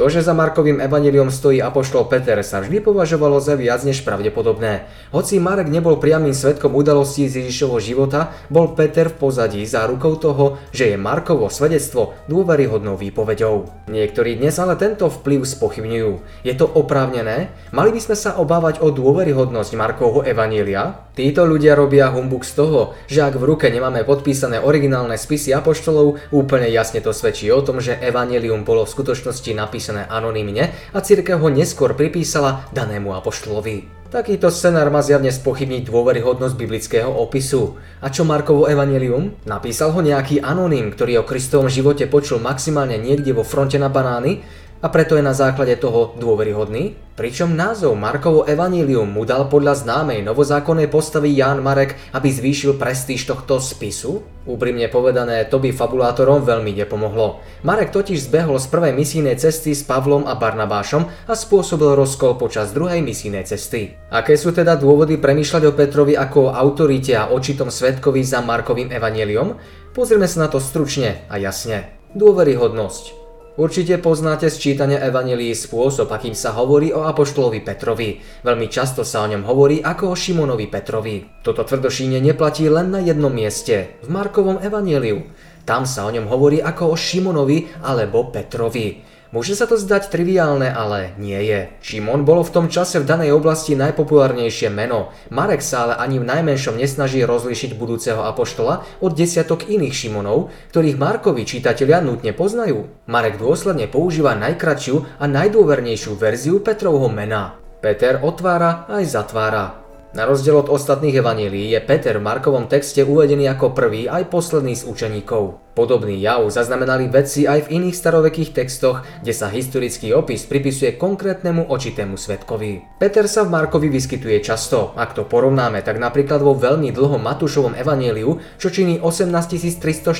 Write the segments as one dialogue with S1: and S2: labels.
S1: To, že za Markovým evaneliom stojí apoštol Peter, sa vždy považovalo za viac než pravdepodobné. Hoci Marek nebol priamým svetkom udalostí z Ježišovho života, bol Peter v pozadí rukou toho, že je Markovo svedectvo dôveryhodnou výpovedou. Niektorí dnes ale tento vplyv spochybňujú. Je to oprávnené? Mali by sme sa obávať o dôveryhodnosť Markovho evanielia? Títo ľudia robia humbuk z toho, že ak v ruke nemáme podpísané originálne spisy apoštolov, úplne jasne to svedčí o tom, že evanelium bolo v skutočnosti napísané napísané anonymne a církev ho neskôr pripísala danému apoštolovi. Takýto scenár má zjavne spochybniť dôveryhodnosť biblického opisu. A čo Markovo evanelium? Napísal ho nejaký anonym, ktorý o Kristovom živote počul maximálne niekde vo fronte na banány? A preto je na základe toho dôveryhodný? Pričom názov Markovo evanílium mu dal podľa známej novozákonnej postavy Ján Marek, aby zvýšil prestíž tohto spisu? Úprimne povedané, to by fabulátorom veľmi nepomohlo. Marek totiž zbehol z prvej misijnej cesty s Pavlom a Barnabášom a spôsobil rozkol počas druhej misijnej cesty. Aké sú teda dôvody premýšľať o Petrovi ako o autorite a očitom svetkovi za Markovým evaníliom? Pozrieme sa na to stručne a jasne. Dôveryhodnosť. Určite poznáte z čítania Evangelii spôsob, akým sa hovorí o Apoštolovi Petrovi. Veľmi často sa o ňom hovorí ako o Šimonovi Petrovi. Toto tvrdošíne neplatí len na jednom mieste, v Markovom Evangeliu. Tam sa o ňom hovorí ako o Šimonovi alebo Petrovi. Môže sa to zdať triviálne, ale nie je. Šimon bolo v tom čase v danej oblasti najpopulárnejšie meno. Marek sa ale ani v najmenšom nesnaží rozlíšiť budúceho apoštola od desiatok iných Šimonov, ktorých Markovi čitatelia nutne poznajú. Marek dôsledne používa najkračšiu a najdôvernejšiu verziu Petrovho mena. Peter otvára aj zatvára. Na rozdiel od ostatných evanílií je Peter v Markovom texte uvedený ako prvý aj posledný z učeníkov. Podobný jav zaznamenali vedci aj v iných starovekých textoch, kde sa historický opis pripisuje konkrétnemu očitému svetkovi. Peter sa v Markovi vyskytuje často. Ak to porovnáme, tak napríklad vo veľmi dlhom Matúšovom evaníliu, čo činí 18 345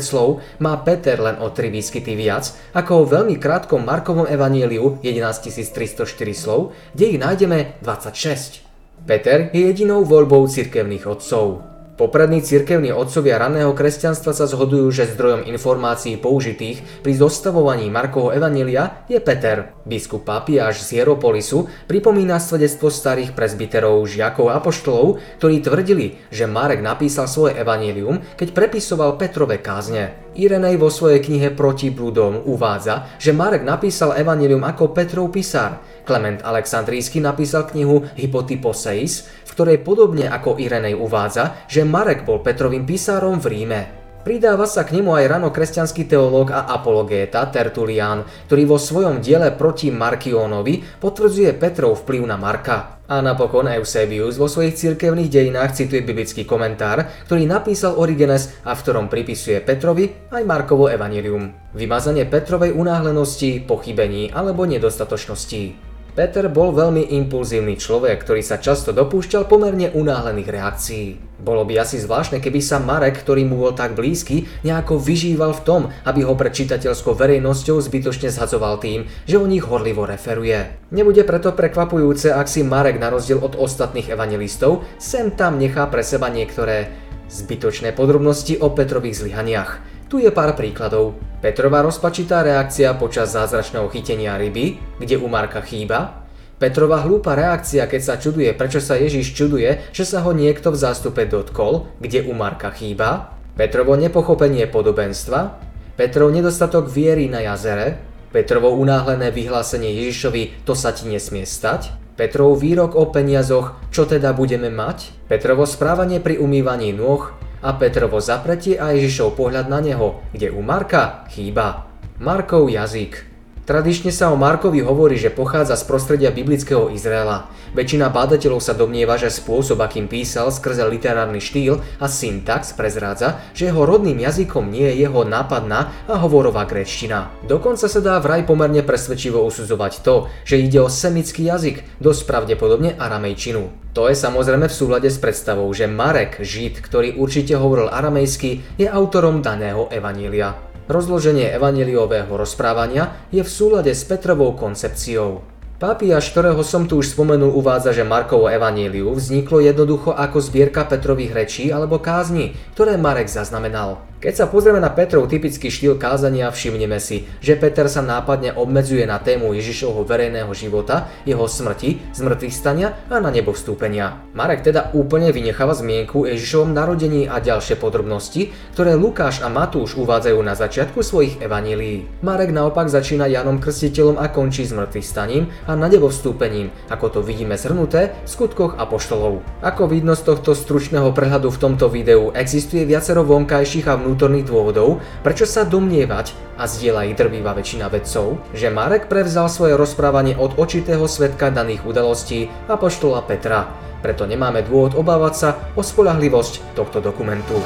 S1: slov, má Peter len o 3 výskyty viac, ako vo veľmi krátkom Markovom evaníliu 11 304 slov, kde ich nájdeme 26. Peter je jedinou voľbou cirkevných otcov. Poprední cirkevní otcovia raného kresťanstva sa zhodujú, že zdrojom informácií použitých pri zostavovaní Markovho Evanília je Peter. Biskup Papiáš z Hieropolisu pripomína svedectvo starých prezbiterov, žiakov a apoštolov, ktorí tvrdili, že Marek napísal svoje evanílium, keď prepisoval Petrove kázne. Irenej vo svojej knihe Proti bludom uvádza, že Marek napísal evanílium ako Petrov písar. Klement Aleksandrísky napísal knihu Hypotyposeis, v ktorej podobne ako Irenej uvádza, že Marek bol Petrovým písárom v Ríme. Pridáva sa k nemu aj rano kresťanský teológ a apologéta Tertulian, ktorý vo svojom diele proti Markionovi potvrdzuje Petrov vplyv na Marka. A napokon Eusebius vo svojich cirkevných dejinách cituje biblický komentár, ktorý napísal Origenes a v ktorom pripisuje Petrovi aj Markovo evanilium. Vymazanie Petrovej unáhlenosti, pochybení alebo nedostatočnosti. Peter bol veľmi impulzívny človek, ktorý sa často dopúšťal pomerne unáhlených reakcií. Bolo by asi zvláštne, keby sa Marek, ktorý mu bol tak blízky, nejako vyžíval v tom, aby ho pred čitateľskou verejnosťou zbytočne zhadzoval tým, že o nich horlivo referuje. Nebude preto prekvapujúce, ak si Marek na rozdiel od ostatných evangelistov sem tam nechá pre seba niektoré zbytočné podrobnosti o Petrových zlyhaniach. Tu je pár príkladov. Petrova rozpačitá reakcia počas zázračného chytenia ryby, kde u Marka chýba. Petrova hlúpa reakcia, keď sa čuduje, prečo sa Ježiš čuduje, že sa ho niekto v zástupe dotkol, kde u Marka chýba. Petrovo nepochopenie podobenstva. Petrov nedostatok viery na jazere. Petrovo unáhlené vyhlásenie Ježišovi, to sa ti nesmie stať. Petrov výrok o peniazoch, čo teda budeme mať. Petrovo správanie pri umývaní nôh a Petrovo zapretie a Ježišov pohľad na neho, kde u Marka chýba. Markov jazyk. Tradične sa o Markovi hovorí, že pochádza z prostredia biblického Izraela. Väčšina bádateľov sa domnieva, že spôsob, akým písal skrze literárny štýl a syntax prezrádza, že jeho rodným jazykom nie je jeho nápadná a hovorová gréčtina. Dokonca sa dá vraj pomerne presvedčivo usudzovať to, že ide o semický jazyk, dosť pravdepodobne aramejčinu. To je samozrejme v súlade s predstavou, že Marek, Žid, ktorý určite hovoril aramejsky, je autorom daného evanília. Rozloženie evaneliového rozprávania je v súlade s Petrovou koncepciou. Pápiaš, ktorého som tu už spomenul, uvádza, že Markovo evaníliu vzniklo jednoducho ako zbierka Petrových rečí alebo kázni, ktoré Marek zaznamenal. Keď sa pozrieme na Petrov typický štýl kázania, všimneme si, že Peter sa nápadne obmedzuje na tému Ježišovho verejného života, jeho smrti, zmrtvých stania a na nebo vstúpenia. Marek teda úplne vynecháva zmienku Ježišovom narodení a ďalšie podrobnosti, ktoré Lukáš a Matúš uvádzajú na začiatku svojich evanílií. Marek naopak začína Janom Krstiteľom a končí zmrtvých staním a na nebo vstúpením, ako to vidíme zhrnuté v skutkoch apoštolov. Ako vidno z tohto stručného prehľadu v tomto videu, existuje viacero vonkajších a vnútorných dôvodov, prečo sa domnievať, a zdieľa ich drvivá väčšina vedcov, že Marek prevzal svoje rozprávanie od očitého svetka daných udalostí a poštola Petra. Preto nemáme dôvod obávať sa o spolahlivosť tohto dokumentu.